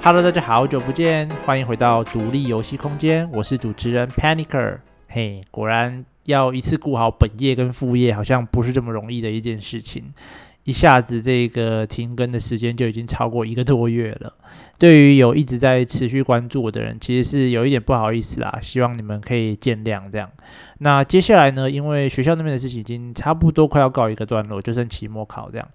Hello，大家好，久不见，欢迎回到独立游戏空间，我是主持人 Panicer。嘿，果然要一次顾好本业跟副业，好像不是这么容易的一件事情。一下子这个停更的时间就已经超过一个多月了。对于有一直在持续关注我的人，其实是有一点不好意思啦，希望你们可以见谅。这样，那接下来呢，因为学校那边的事情已经差不多快要告一个段落，就剩期末考这样。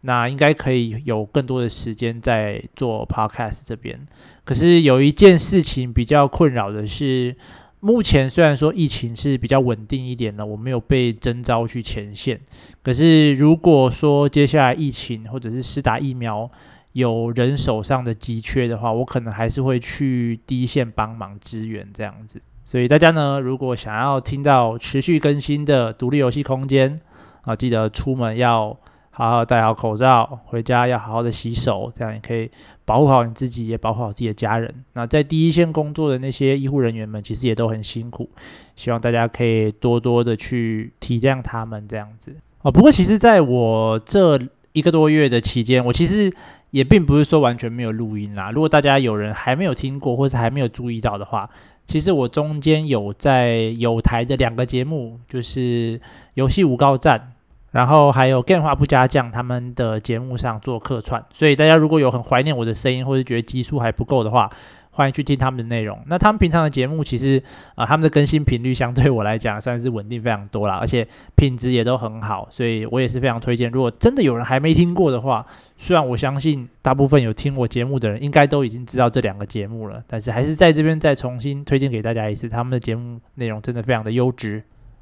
那应该可以有更多的时间在做 podcast 这边。可是有一件事情比较困扰的是，目前虽然说疫情是比较稳定一点了，我没有被征召去前线。可是如果说接下来疫情或者是施打疫苗有人手上的急缺的话，我可能还是会去第一线帮忙支援这样子。所以大家呢，如果想要听到持续更新的独立游戏空间啊，记得出门要。好好戴好口罩，回家要好好的洗手，这样也可以保护好你自己，也保护好自己的家人。那在第一线工作的那些医护人员们，其实也都很辛苦，希望大家可以多多的去体谅他们这样子。哦，不过其实在我这一个多月的期间，我其实也并不是说完全没有录音啦。如果大家有人还没有听过，或是还没有注意到的话，其实我中间有在有台的两个节目，就是游戏五告站。然后还有 Game 话不加酱他们的节目上做客串，所以大家如果有很怀念我的声音，或者觉得基数还不够的话，欢迎去听他们的内容。那他们平常的节目其实啊、他们的更新频率相对我来讲算是稳定非常多啦，而且品质也都很好，所以我也是非常推荐。如果真的有人还没听过的话，虽然我相信大部分有听我节目的人应该都已经知道这两个节目了，但是还是在这边再重新推荐给大家一次，他们的节目内容真的非常的优质。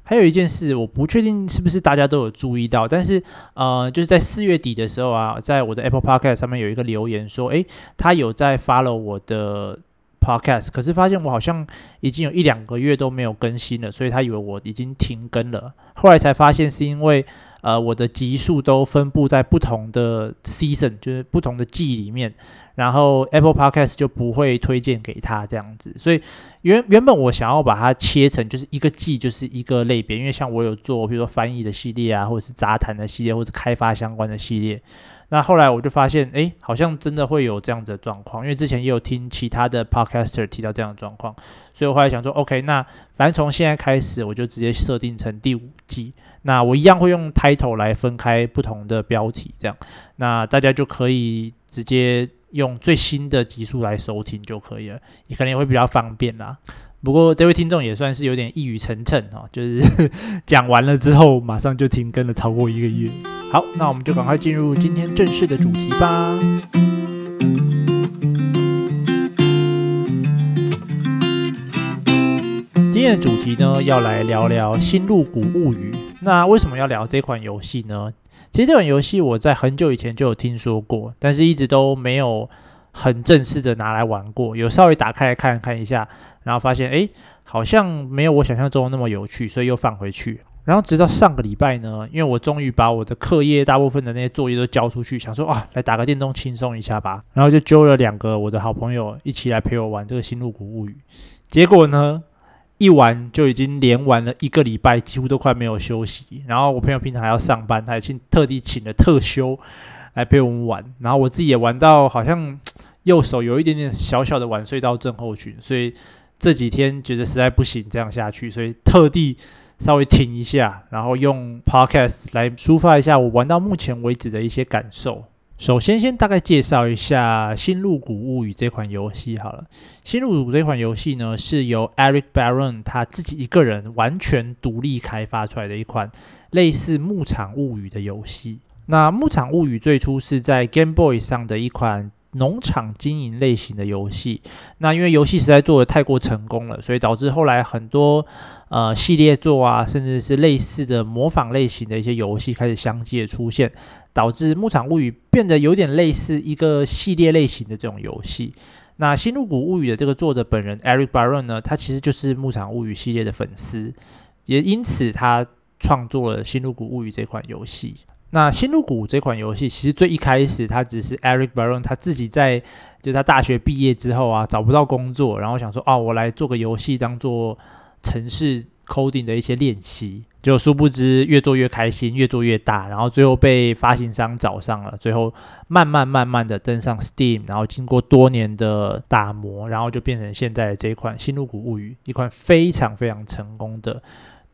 还有一件事，我不确定是不是大家都有注意到，但是呃，就是在四月底的时候啊，在我的 Apple Podcast 上面有一个留言说，诶，他有在 follow 我的 Podcast，可是发现我好像已经有一两个月都没有更新了，所以他以为我已经停更了。后来才发现是因为呃，我的集数都分布在不同的 season，就是不同的季里面。然后 Apple Podcast 就不会推荐给他这样子，所以原原本我想要把它切成就是一个季就是一个类别，因为像我有做比如说翻译的系列啊，或者是杂谈的系列，或者是开发相关的系列。那后来我就发现，哎，好像真的会有这样子的状况，因为之前也有听其他的 Podcaster 提到这样的状况，所以我后来想说，OK，那反正从现在开始我就直接设定成第五季，那我一样会用 Title 来分开不同的标题，这样，那大家就可以直接。用最新的集数来收听就可以了，你可能也会比较方便啦。不过这位听众也算是有点一语成谶哦，就是 讲完了之后马上就停更了超过一个月。好，那我们就赶快进入今天正式的主题吧。今天的主题呢，要来聊聊《新入谷物语》。那为什么要聊这款游戏呢？其实这款游戏我在很久以前就有听说过，但是一直都没有很正式的拿来玩过。有稍微打开来看看一下，然后发现诶，好像没有我想象中那么有趣，所以又放回去。然后直到上个礼拜呢，因为我终于把我的课业大部分的那些作业都交出去，想说啊，来打个电动轻松一下吧。然后就揪了两个我的好朋友一起来陪我玩这个《星露谷物语》。结果呢，一玩就已经连玩了一个礼拜，几乎都快没有休息。然后我朋友平常还要上班，他也请特地请了特休来陪我们玩。然后我自己也玩到好像右手有一点点小小的晚睡到症候群，所以这几天觉得实在不行这样下去，所以特地稍微停一下，然后用 Podcast 来抒发一下我玩到目前为止的一些感受。首先，先大概介绍一下《新入谷物语》这款游戏好了。《新入谷》这款游戏呢，是由 Eric Barron 他自己一个人完全独立开发出来的一款类似《牧场物语》的游戏。那《牧场物语》最初是在 Game Boy 上的一款农场经营类型的游戏。那因为游戏实在做得太过成功了，所以导致后来很多呃系列作啊，甚至是类似的模仿类型的一些游戏开始相继的出现。导致《牧场物语》变得有点类似一个系列类型的这种游戏。那《星露谷物语》的这个作者本人 Eric Baron 呢，他其实就是《牧场物语》系列的粉丝，也因此他创作了《星露谷物语》这款游戏。那《新露谷》这款游戏，其实最一开始，它只是 Eric Baron 他自己在，就是他大学毕业之后啊，找不到工作，然后想说，哦，我来做个游戏，当做城市 coding 的一些练习。就殊不知越做越开心，越做越大，然后最后被发行商找上了，最后慢慢慢慢的登上 Steam，然后经过多年的打磨，然后就变成现在的这一款《新露谷物语》，一款非常非常成功的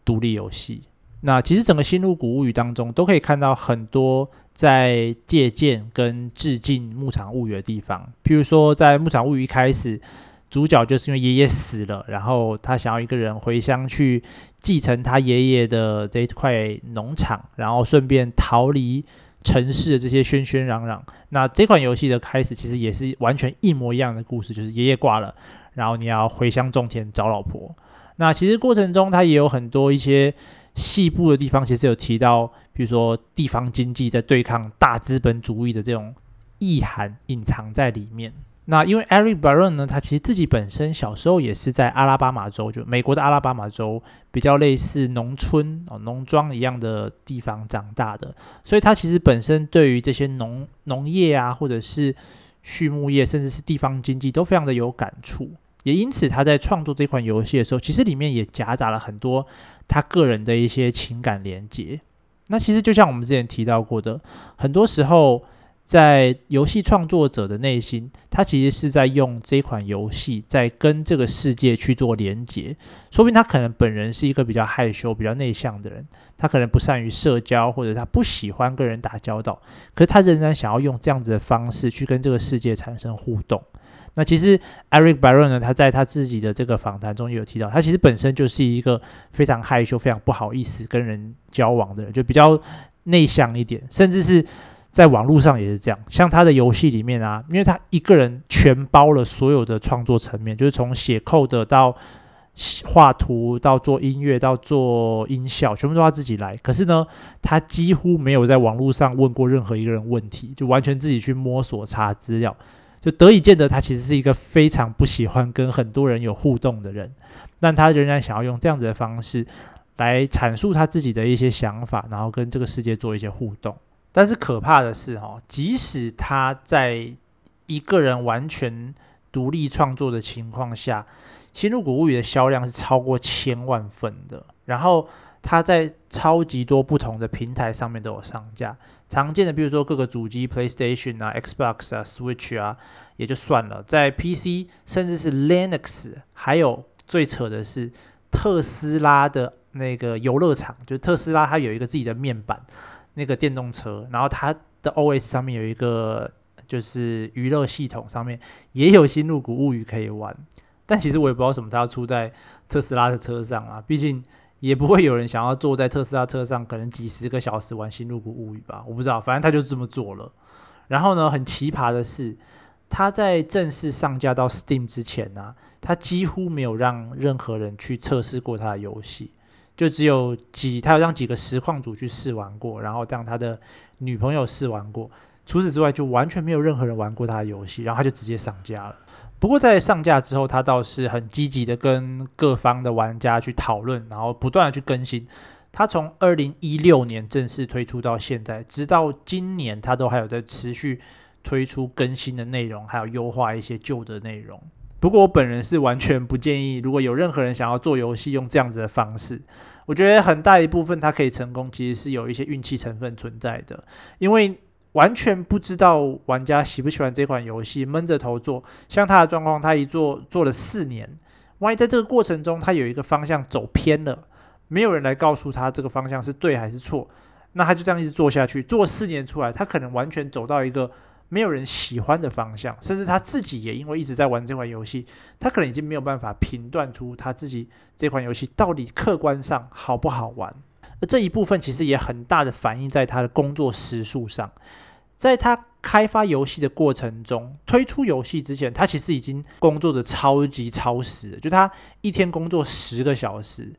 独立游戏。那其实整个《星露谷物语》当中都可以看到很多在借鉴跟致敬《牧场物语》的地方，譬如说在《牧场物语》一开始。主角就是因为爷爷死了，然后他想要一个人回乡去继承他爷爷的这一块农场，然后顺便逃离城市的这些喧喧嚷嚷。那这款游戏的开始其实也是完全一模一样的故事，就是爷爷挂了，然后你要回乡种田找老婆。那其实过程中它也有很多一些细部的地方，其实有提到，比如说地方经济在对抗大资本主义的这种意涵隐藏在里面。那因为 Eric Brown 呢，他其实自己本身小时候也是在阿拉巴马州，就美国的阿拉巴马州，比较类似农村哦、农庄一样的地方长大的，所以他其实本身对于这些农农业啊，或者是畜牧业，甚至是地方经济都非常的有感触，也因此他在创作这款游戏的时候，其实里面也夹杂了很多他个人的一些情感连结。那其实就像我们之前提到过的，很多时候。在游戏创作者的内心，他其实是在用这款游戏在跟这个世界去做连接。说明他可能本人是一个比较害羞、比较内向的人，他可能不善于社交，或者他不喜欢跟人打交道。可是他仍然想要用这样子的方式去跟这个世界产生互动。那其实 Eric Baron 呢，他在他自己的这个访谈中也有提到，他其实本身就是一个非常害羞、非常不好意思跟人交往的人，就比较内向一点，甚至是。在网络上也是这样，像他的游戏里面啊，因为他一个人全包了所有的创作层面，就是从写 code 到画图到做音乐到做音效，全部都要自己来。可是呢，他几乎没有在网络上问过任何一个人问题，就完全自己去摸索查资料，就得以见得他其实是一个非常不喜欢跟很多人有互动的人，但他仍然想要用这样子的方式来阐述他自己的一些想法，然后跟这个世界做一些互动。但是可怕的是，哈，即使他在一个人完全独立创作的情况下，《星露谷物语》的销量是超过千万份的。然后他在超级多不同的平台上面都有上架，常见的比如说各个主机，PlayStation 啊、Xbox 啊、Switch 啊，也就算了，在 PC 甚至是 Linux，还有最扯的是特斯拉的那个游乐场，就是特斯拉它有一个自己的面板。那个电动车，然后它的 OS 上面有一个就是娱乐系统，上面也有《新入谷物语》可以玩。但其实我也不知道什么它要出在特斯拉的车上啊，毕竟也不会有人想要坐在特斯拉车上，可能几十个小时玩《星露谷物语》吧？我不知道，反正他就这么做了。然后呢，很奇葩的是，他在正式上架到 Steam 之前呢、他几乎没有让任何人去测试过他的游戏。就只有几，他有让几个实况组去试玩过，然后让他的女朋友试玩过。除此之外，就完全没有任何人玩过他的游戏，然后他就直接上架了。不过在上架之后，他倒是很积极的跟各方的玩家去讨论，然后不断的去更新。他从二零一六年正式推出到现在，直到今年，他都还有在持续推出更新的内容，还有优化一些旧的内容。不过我本人是完全不建议，如果有任何人想要做游戏用这样子的方式，我觉得很大一部分它可以成功，其实是有一些运气成分存在的，因为完全不知道玩家喜不喜欢这款游戏，闷着头做，像他的状况，他一做做了四年，万一在这个过程中他有一个方向走偏了，没有人来告诉他这个方向是对还是错，那他就这样一直做下去，做四年出来，他可能完全走到一个。没有人喜欢的方向，甚至他自己也因为一直在玩这款游戏，他可能已经没有办法评断出他自己这款游戏到底客观上好不好玩。而这一部分其实也很大的反映在他的工作时数上，在他开发游戏的过程中，推出游戏之前，他其实已经工作的超级超时，就他一天工作十个小时，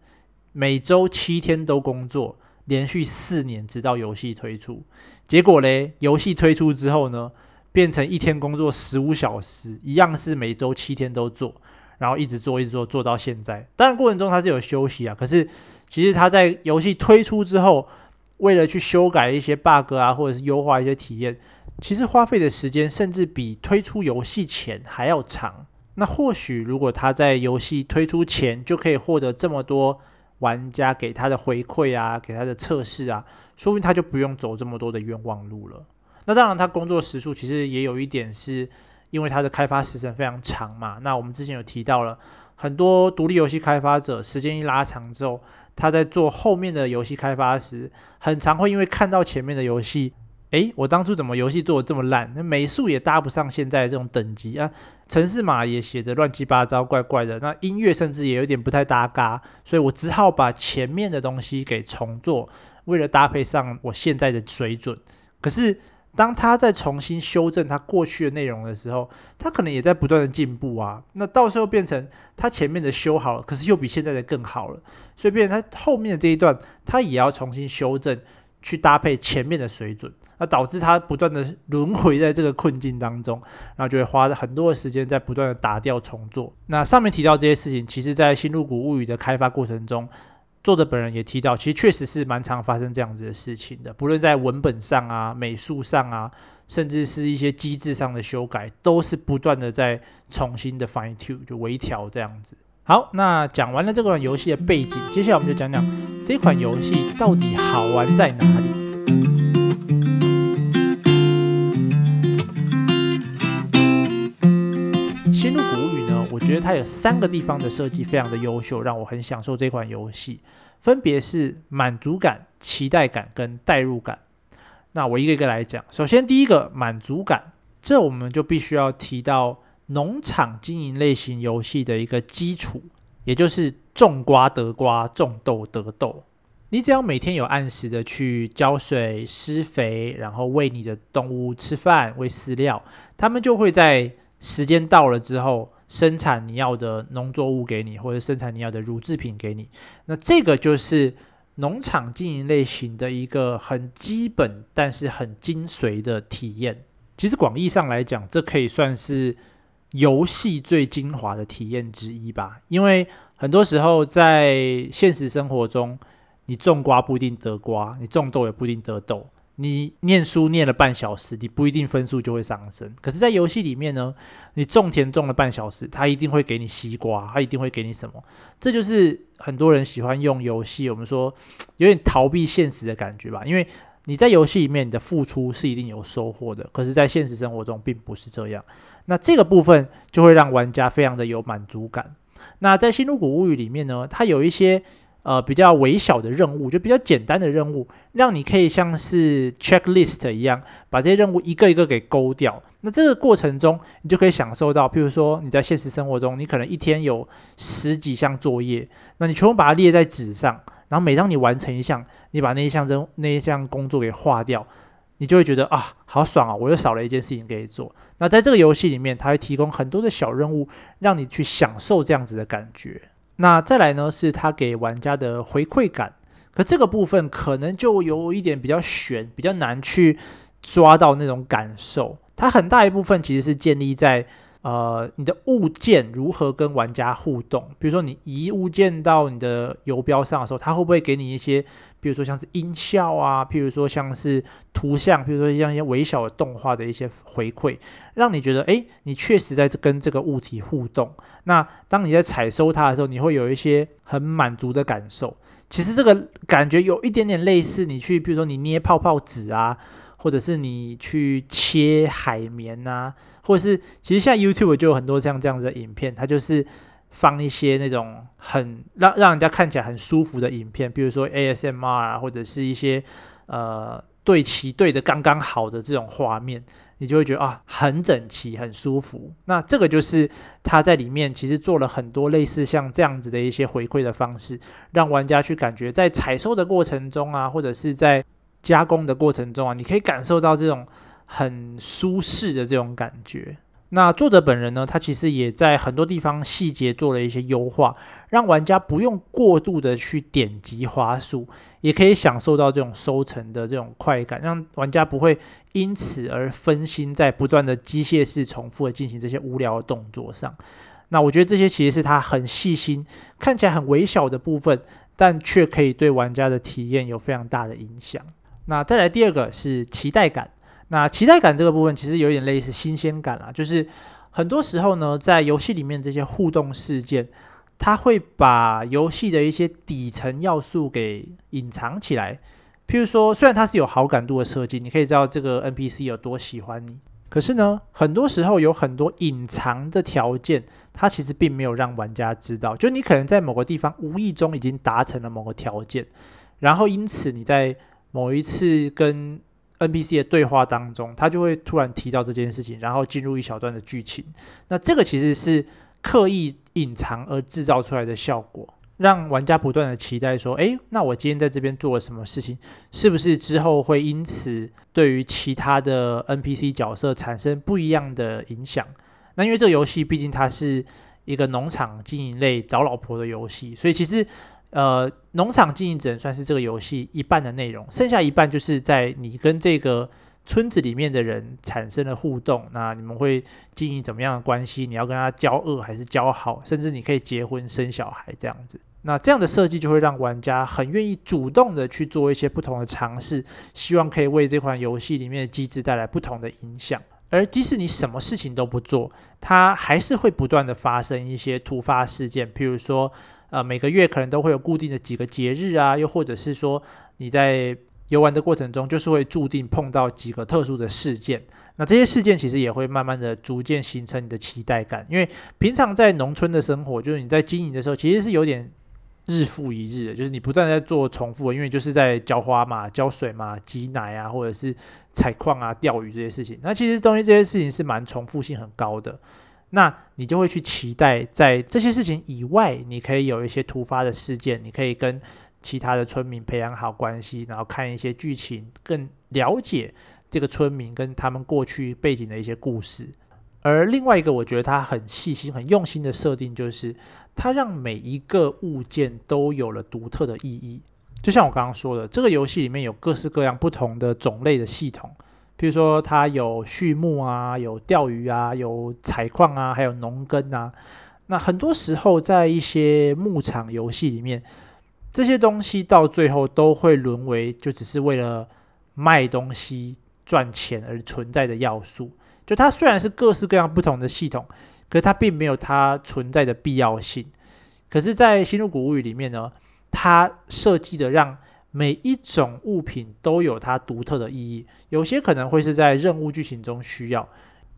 每周七天都工作。连续四年，直到游戏推出，结果嘞，游戏推出之后呢，变成一天工作十五小时，一样是每周七天都做，然后一直做，一直做，做到现在。当然过程中他是有休息啊，可是其实他在游戏推出之后，为了去修改一些 bug 啊，或者是优化一些体验，其实花费的时间甚至比推出游戏前还要长。那或许如果他在游戏推出前就可以获得这么多玩家给他的回馈啊，给他的测试啊，说不定他就不用走这么多的冤枉路了。那当然，他工作时数其实也有一点是因为他的开发时程非常长嘛。那我们之前有提到了很多独立游戏开发者，时间一拉长之后，他在做后面的游戏开发时，很常会因为看到前面的游戏。诶，我当初怎么游戏做的这么烂？那美术也搭不上现在这种等级啊，程式码也写的乱七八糟、怪怪的。那音乐甚至也有点不太搭嘎，所以我只好把前面的东西给重做，为了搭配上我现在的水准。可是当他在重新修正他过去的内容的时候，他可能也在不断的进步啊。那到时候变成他前面的修好了，可是又比现在的更好了，所以变成他后面的这一段，他也要重新修正，去搭配前面的水准。那导致他不断的轮回在这个困境当中，然后就会花很多的时间在不断的打掉重做。那上面提到这些事情，其实在《新入谷物语》的开发过程中，作者本人也提到，其实确实是蛮常发生这样子的事情的。不论在文本上啊、美术上啊，甚至是一些机制上的修改，都是不断的在重新的 fine tune 就微调这样子。好，那讲完了这款游戏的背景，接下来我们就讲讲这款游戏到底好玩在哪里。觉得它有三个地方的设计非常的优秀，让我很享受这款游戏，分别是满足感、期待感跟代入感。那我一个一个来讲。首先，第一个满足感，这我们就必须要提到农场经营类型游戏的一个基础，也就是种瓜得瓜，种豆得豆。你只要每天有按时的去浇水、施肥，然后喂你的动物吃饭、喂饲料，它们就会在时间到了之后。生产你要的农作物给你，或者生产你要的乳制品给你，那这个就是农场经营类型的一个很基本但是很精髓的体验。其实广义上来讲，这可以算是游戏最精华的体验之一吧。因为很多时候在现实生活中，你种瓜不一定得瓜，你种豆也不一定得豆。你念书念了半小时，你不一定分数就会上升。可是，在游戏里面呢，你种田种了半小时，它一定会给你西瓜，它一定会给你什么？这就是很多人喜欢用游戏，我们说 有点逃避现实的感觉吧。因为你在游戏里面，你的付出是一定有收获的，可是，在现实生活中并不是这样。那这个部分就会让玩家非常的有满足感。那在《新入谷物语》里面呢，它有一些。呃，比较微小的任务，就比较简单的任务，让你可以像是 checklist 一样，把这些任务一个一个给勾掉。那这个过程中，你就可以享受到，譬如说你在现实生活中，你可能一天有十几项作业，那你全部把它列在纸上，然后每当你完成一项，你把那一项任那一项工作给划掉，你就会觉得啊，好爽啊，我又少了一件事情可以做。那在这个游戏里面，它会提供很多的小任务，让你去享受这样子的感觉。那再来呢，是他给玩家的回馈感，可这个部分可能就有一点比较悬，比较难去抓到那种感受。它很大一部分其实是建立在呃你的物件如何跟玩家互动，比如说你移物件到你的游标上的时候，它会不会给你一些，比如说像是音效啊，譬如说像是图像，譬如说像一些微小的动画的一些回馈，让你觉得诶，你确实在跟这个物体互动。那当你在采收它的时候，你会有一些很满足的感受。其实这个感觉有一点点类似你去，比如说你捏泡泡纸啊，或者是你去切海绵啊，或者是其实现在 YouTube 就有很多像这样子的影片，它就是放一些那种很让让人家看起来很舒服的影片，比如说 ASMR 啊，或者是一些呃对齐对的刚刚好的这种画面。你就会觉得啊，很整齐，很舒服。那这个就是他在里面其实做了很多类似像这样子的一些回馈的方式，让玩家去感觉在采收的过程中啊，或者是在加工的过程中啊，你可以感受到这种很舒适的这种感觉。那作者本人呢，他其实也在很多地方细节做了一些优化，让玩家不用过度的去点击花束，也可以享受到这种收成的这种快感，让玩家不会因此而分心在不断的机械式重复的进行这些无聊的动作上。那我觉得这些其实是他很细心，看起来很微小的部分，但却可以对玩家的体验有非常大的影响。那再来第二个是期待感。那期待感这个部分其实有点类似新鲜感啦，就是很多时候呢，在游戏里面这些互动事件，它会把游戏的一些底层要素给隐藏起来。譬如说，虽然它是有好感度的设计，你可以知道这个 NPC 有多喜欢你，可是呢，很多时候有很多隐藏的条件，它其实并没有让玩家知道。就你可能在某个地方无意中已经达成了某个条件，然后因此你在某一次跟 NPC 的对话当中，他就会突然提到这件事情，然后进入一小段的剧情。那这个其实是刻意隐藏而制造出来的效果。让玩家不断的期待说，诶，那我今天在这边做了什么事情？是不是之后会因此对于其他的 NPC 角色产生不一样的影响？那因为这个游戏毕竟它是一个农场经营类找老婆的游戏，所以其实呃，农场经营只能算是这个游戏一半的内容，剩下一半就是在你跟这个。村子里面的人产生了互动，那你们会经营怎么样的关系？你要跟他交恶还是交好？甚至你可以结婚生小孩这样子。那这样的设计就会让玩家很愿意主动的去做一些不同的尝试，希望可以为这款游戏里面的机制带来不同的影响。而即使你什么事情都不做，它还是会不断的发生一些突发事件，譬如说，呃，每个月可能都会有固定的几个节日啊，又或者是说你在。游玩的过程中，就是会注定碰到几个特殊的事件。那这些事件其实也会慢慢的逐渐形成你的期待感。因为平常在农村的生活，就是你在经营的时候，其实是有点日复一日的，就是你不断在做重复，因为就是在浇花嘛、浇水嘛、挤奶啊，或者是采矿啊、钓鱼这些事情。那其实东西这些事情是蛮重复性很高的。那你就会去期待，在这些事情以外，你可以有一些突发的事件，你可以跟。其他的村民培养好关系，然后看一些剧情，更了解这个村民跟他们过去背景的一些故事。而另外一个，我觉得他很细心、很用心的设定，就是他让每一个物件都有了独特的意义。就像我刚刚说的，这个游戏里面有各式各样不同的种类的系统，比如说它有畜牧啊，有钓鱼啊，有采矿啊，还有农耕啊。那很多时候在一些牧场游戏里面。这些东西到最后都会沦为就只是为了卖东西赚钱而存在的要素。就它虽然是各式各样不同的系统，可是它并没有它存在的必要性。可是，在《星露谷物语》里面呢，它设计的让每一种物品都有它独特的意义。有些可能会是在任务剧情中需要，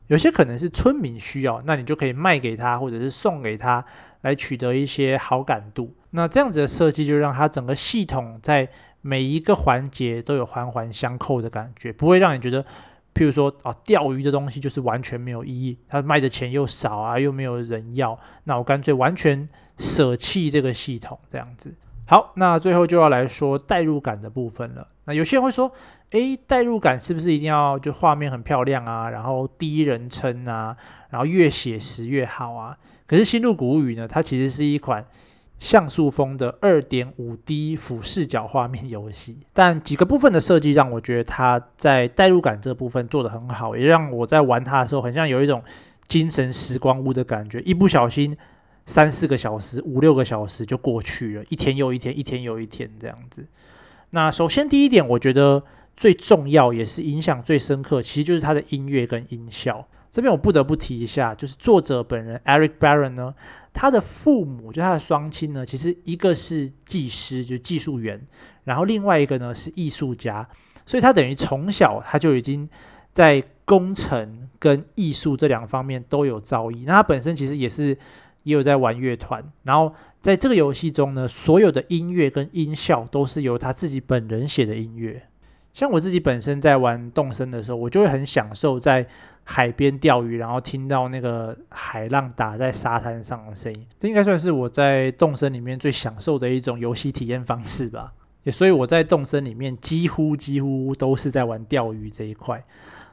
有些可能是村民需要，那你就可以卖给他，或者是送给他。来取得一些好感度，那这样子的设计就让它整个系统在每一个环节都有环环相扣的感觉，不会让你觉得，譬如说啊，钓鱼的东西就是完全没有意义，它卖的钱又少啊，又没有人要，那我干脆完全舍弃这个系统这样子。好，那最后就要来说代入感的部分了。那有些人会说，诶，代入感是不是一定要就画面很漂亮啊，然后第一人称啊，然后越写实越好啊？可是《星露谷物语》呢，它其实是一款像素风的二点五 D 俯视角画面游戏，但几个部分的设计让我觉得它在代入感这部分做得很好，也让我在玩它的时候，很像有一种精神时光屋的感觉，一不小心三四个小时、五六个小时就过去了，一天又一天，一天又一天这样子。那首先第一点，我觉得最重要也是影响最深刻，其实就是他的音乐跟音效。这边我不得不提一下，就是作者本人 Eric Barron 呢，他的父母就他的双亲呢，其实一个是技师，就是技术员，然后另外一个呢是艺术家，所以他等于从小他就已经在工程跟艺术这两方面都有造诣。那他本身其实也是也有在玩乐团，然后在这个游戏中呢，所有的音乐跟音效都是由他自己本人写的音乐。像我自己本身在玩动森的时候，我就会很享受在海边钓鱼，然后听到那个海浪打在沙滩上的声音，这应该算是我在动森里面最享受的一种游戏体验方式吧。所以我在动森里面几乎几乎都是在玩钓鱼这一块。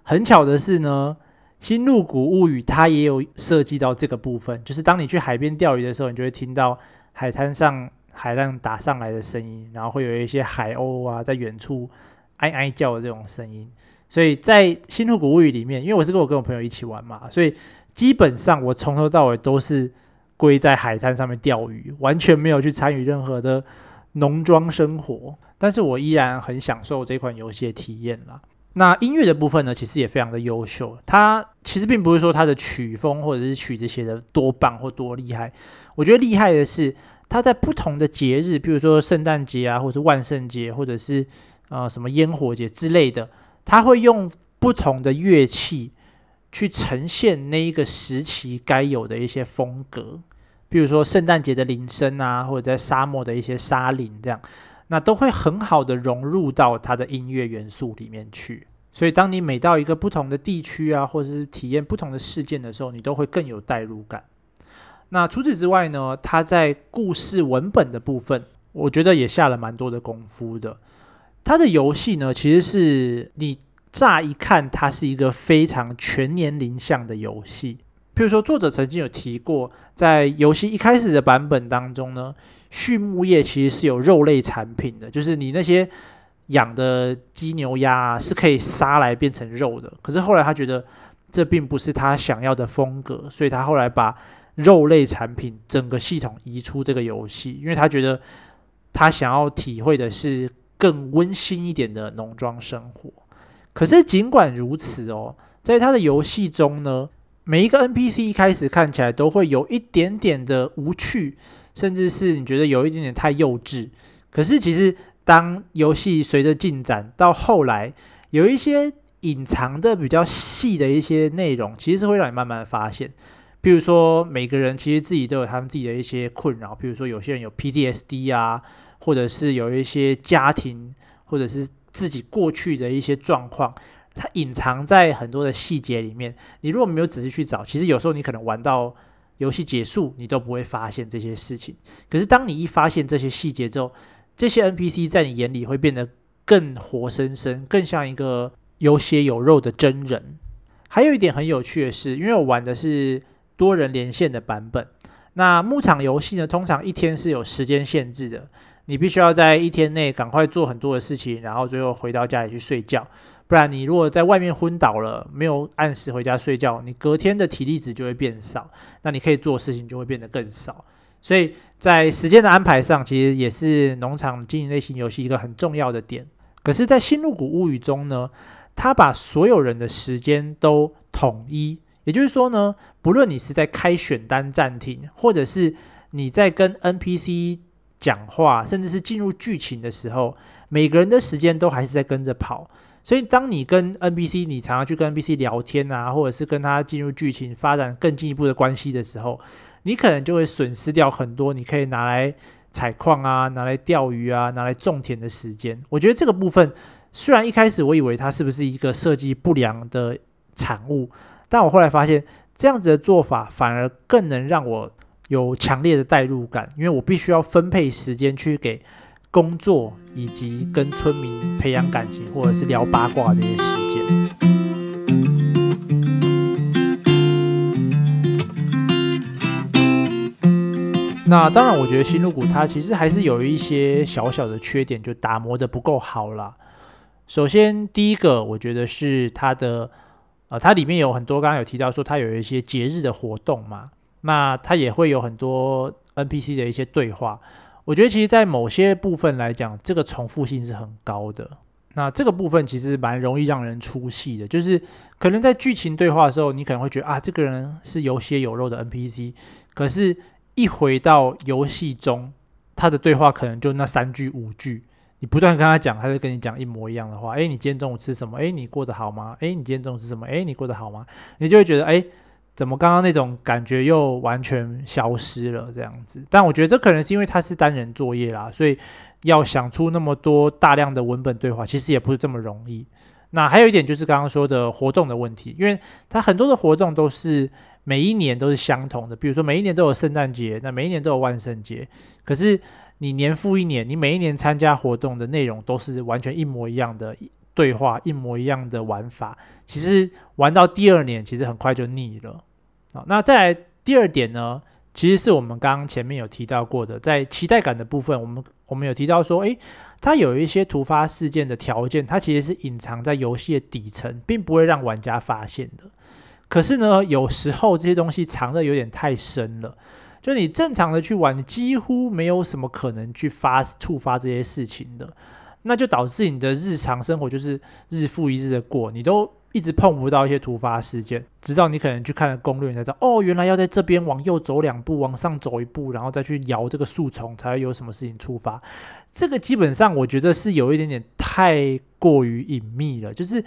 很巧的是呢，《星露谷物语》它也有涉及到这个部分，就是当你去海边钓鱼的时候，你就会听到海滩上海浪打上来的声音，然后会有一些海鸥啊在远处哀哀叫的这种声音。所以在《星露谷物语》里面，因为我是跟我跟我朋友一起玩嘛，所以基本上我从头到尾都是归在海滩上面钓鱼，完全没有去参与任何的农庄生活，但是我依然很享受这款游戏的体验啦。那音乐的部分呢，其实也非常的优秀。它其实并不是说它的曲风或者是曲子写的多棒或多厉害，我觉得厉害的是它在不同的节日，比如说圣诞节啊，或者是万圣节，或者是呃什么烟火节之类的，它会用不同的乐器去呈现那一个时期该有的一些风格。比如说圣诞节的铃声啊，或者在沙漠的一些沙林这样。那都会很好的融入到它的音乐元素里面去，所以当你每到一个不同的地区啊，或者是体验不同的事件的时候，你都会更有代入感。那除此之外呢，它在故事文本的部分，我觉得也下了蛮多的功夫的。它的游戏呢，其实是你乍一看，它是一个非常全年龄向的游戏。譬如说，作者曾经有提过，在游戏一开始的版本当中呢。畜牧业其实是有肉类产品的，就是你那些养的鸡牛鸭啊，是可以杀来变成肉的。可是后来他觉得这并不是他想要的风格，所以他后来把肉类产品整个系统移出这个游戏，因为他觉得他想要体会的是更温馨一点的农庄生活。可是尽管如此哦，在他的游戏中呢，每一个 NPC 一开始看起来都会有一点点的无趣。甚至是你觉得有一点点太幼稚，可是其实当游戏随着进展到后来，有一些隐藏的比较细的一些内容，其实是会让你慢慢发现。比如说每个人其实自己都有他们自己的一些困扰，比如说有些人有 PTSD 啊，或者是有一些家庭或者是自己过去的一些状况，它隐藏在很多的细节里面。你如果没有仔细去找，其实有时候你可能玩到。游戏结束，你都不会发现这些事情。可是，当你一发现这些细节之后，这些 NPC 在你眼里会变得更活生生，更像一个有血有肉的真人。还有一点很有趣的是，因为我玩的是多人连线的版本，那牧场游戏呢，通常一天是有时间限制的，你必须要在一天内赶快做很多的事情，然后最后回到家里去睡觉。不然，你如果在外面昏倒了，没有按时回家睡觉，你隔天的体力值就会变少，那你可以做事情就会变得更少。所以在时间的安排上，其实也是农场经营类型游戏一个很重要的点。可是，在《新入谷物语》中呢，它把所有人的时间都统一，也就是说呢，不论你是在开选单暂停，或者是你在跟 NPC 讲话，甚至是进入剧情的时候，每个人的时间都还是在跟着跑。所以，当你跟 NPC，你常常去跟 NPC 聊天啊，或者是跟他进入剧情、发展更进一步的关系的时候，你可能就会损失掉很多你可以拿来采矿啊、拿来钓鱼啊、拿来种田的时间。我觉得这个部分，虽然一开始我以为它是不是一个设计不良的产物，但我后来发现，这样子的做法反而更能让我有强烈的代入感，因为我必须要分配时间去给。工作以及跟村民培养感情，或者是聊八卦这些时间。那当然，我觉得新鹿谷它其实还是有一些小小的缺点，就打磨得不够好啦。首先，第一个我觉得是它的，呃，它里面有很多刚刚有提到说它有一些节日的活动嘛，那它也会有很多 NPC 的一些对话。我觉得其实，在某些部分来讲，这个重复性是很高的。那这个部分其实蛮容易让人出戏的，就是可能在剧情对话的时候，你可能会觉得啊，这个人是有血有肉的 NPC，可是，一回到游戏中，他的对话可能就那三句五句，你不断跟他讲，他就跟你讲一模一样的话。诶，你今天中午吃什么？诶，你过得好吗？诶，你今天中午吃什么？诶，你过得好吗？你就会觉得，诶。怎么刚刚那种感觉又完全消失了？这样子，但我觉得这可能是因为它是单人作业啦，所以要想出那么多大量的文本对话，其实也不是这么容易。那还有一点就是刚刚说的活动的问题，因为它很多的活动都是每一年都是相同的，比如说每一年都有圣诞节，那每一年都有万圣节，可是你年复一年，你每一年参加活动的内容都是完全一模一样的。对话一模一样的玩法，其实玩到第二年，其实很快就腻了。好，那再来第二点呢，其实是我们刚刚前面有提到过的，在期待感的部分，我们我们有提到说，诶，它有一些突发事件的条件，它其实是隐藏在游戏的底层，并不会让玩家发现的。可是呢，有时候这些东西藏得有点太深了。就你正常的去玩，几乎没有什么可能去发触发这些事情的，那就导致你的日常生活就是日复一日的过，你都一直碰不到一些突发事件，直到你可能去看了攻略，你才知道哦，原来要在这边往右走两步，往上走一步，然后再去摇这个树丛，才会有什么事情触发。这个基本上我觉得是有一点点太过于隐秘了，就是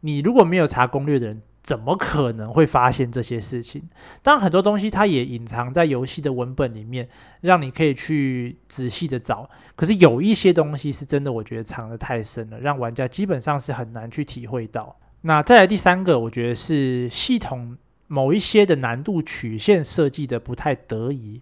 你如果没有查攻略的人。怎么可能会发现这些事情？当然，很多东西它也隐藏在游戏的文本里面，让你可以去仔细的找。可是有一些东西是真的，我觉得藏得太深了，让玩家基本上是很难去体会到。那再来第三个，我觉得是系统某一些的难度曲线设计的不太得宜。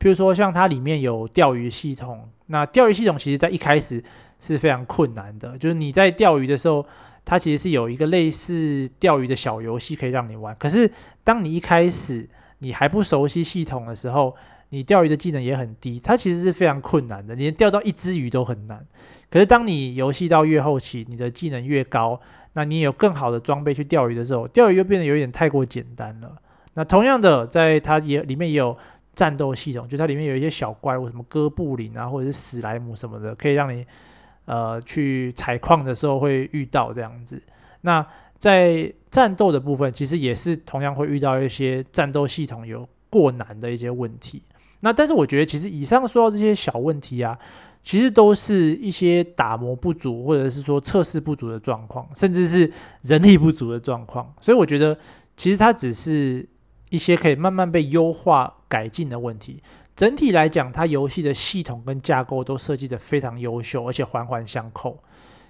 譬如说，像它里面有钓鱼系统，那钓鱼系统其实在一开始是非常困难的，就是你在钓鱼的时候。它其实是有一个类似钓鱼的小游戏可以让你玩，可是当你一开始你还不熟悉系统的时候，你钓鱼的技能也很低，它其实是非常困难的，连钓到一只鱼都很难。可是当你游戏到越后期，你的技能越高，那你有更好的装备去钓鱼的时候，钓鱼又变得有点太过简单了。那同样的，在它也里面也有战斗系统，就它里面有一些小怪物，什么哥布林啊，或者是史莱姆什么的，可以让你。呃，去采矿的时候会遇到这样子。那在战斗的部分，其实也是同样会遇到一些战斗系统有过难的一些问题。那但是我觉得，其实以上说到这些小问题啊，其实都是一些打磨不足，或者是说测试不足的状况，甚至是人力不足的状况。所以我觉得，其实它只是一些可以慢慢被优化改进的问题。整体来讲，它游戏的系统跟架构都设计得非常优秀，而且环环相扣。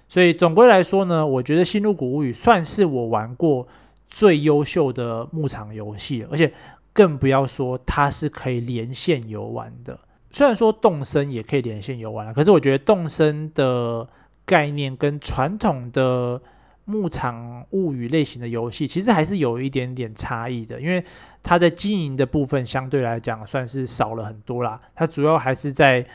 所以总归来说呢，我觉得《星露谷物语》算是我玩过最优秀的牧场游戏，而且更不要说它是可以连线游玩的。虽然说动森也可以连线游玩，可是我觉得动森的概念跟传统的牧场物语类型的游戏其实还是有一点点差异的，因为它的经营的部分相对来讲算是少了很多啦。它主要还是在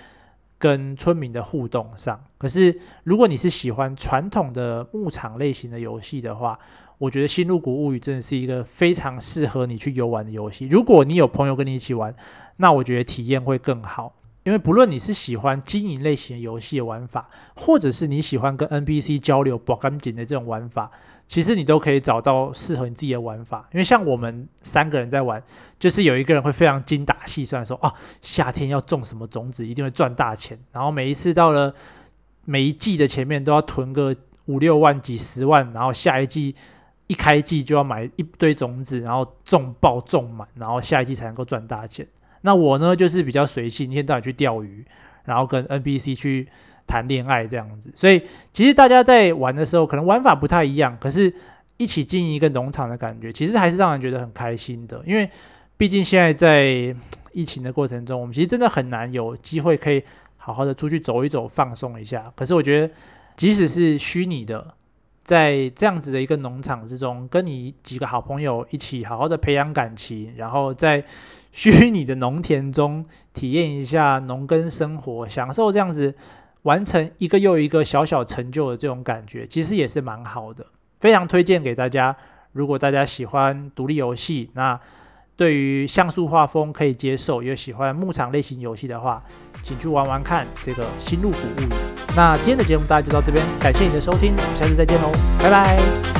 跟村民的互动上。可是如果你是喜欢传统的牧场类型的游戏的话，我觉得《星露谷物语》真的是一个非常适合你去游玩的游戏。如果你有朋友跟你一起玩，那我觉得体验会更好。因为不论你是喜欢经营类型的游戏的玩法，或者是你喜欢跟 NPC 交流、博感情的这种玩法，其实你都可以找到适合你自己的玩法。因为像我们三个人在玩，就是有一个人会非常精打细算，说啊，夏天要种什么种子，一定会赚大钱。然后每一次到了每一季的前面，都要囤个五六万、几十万，然后下一季一开季就要买一堆种子，然后种爆种满，然后下一季才能够赚大钱。那我呢，就是比较随性，一天到晚去钓鱼，然后跟 NPC 去谈恋爱这样子。所以其实大家在玩的时候，可能玩法不太一样，可是一起经营一个农场的感觉，其实还是让人觉得很开心的。因为毕竟现在在疫情的过程中，我们其实真的很难有机会可以好好的出去走一走，放松一下。可是我觉得，即使是虚拟的，在这样子的一个农场之中，跟你几个好朋友一起好好的培养感情，然后在虚拟的农田中体验一下农耕生活，享受这样子完成一个又一个小小成就的这种感觉，其实也是蛮好的，非常推荐给大家。如果大家喜欢独立游戏，那对于像素画风可以接受，又喜欢牧场类型游戏的话，请去玩玩看这个《星露谷物语》。那今天的节目大家就到这边，感谢你的收听，我们下次再见喽，拜拜。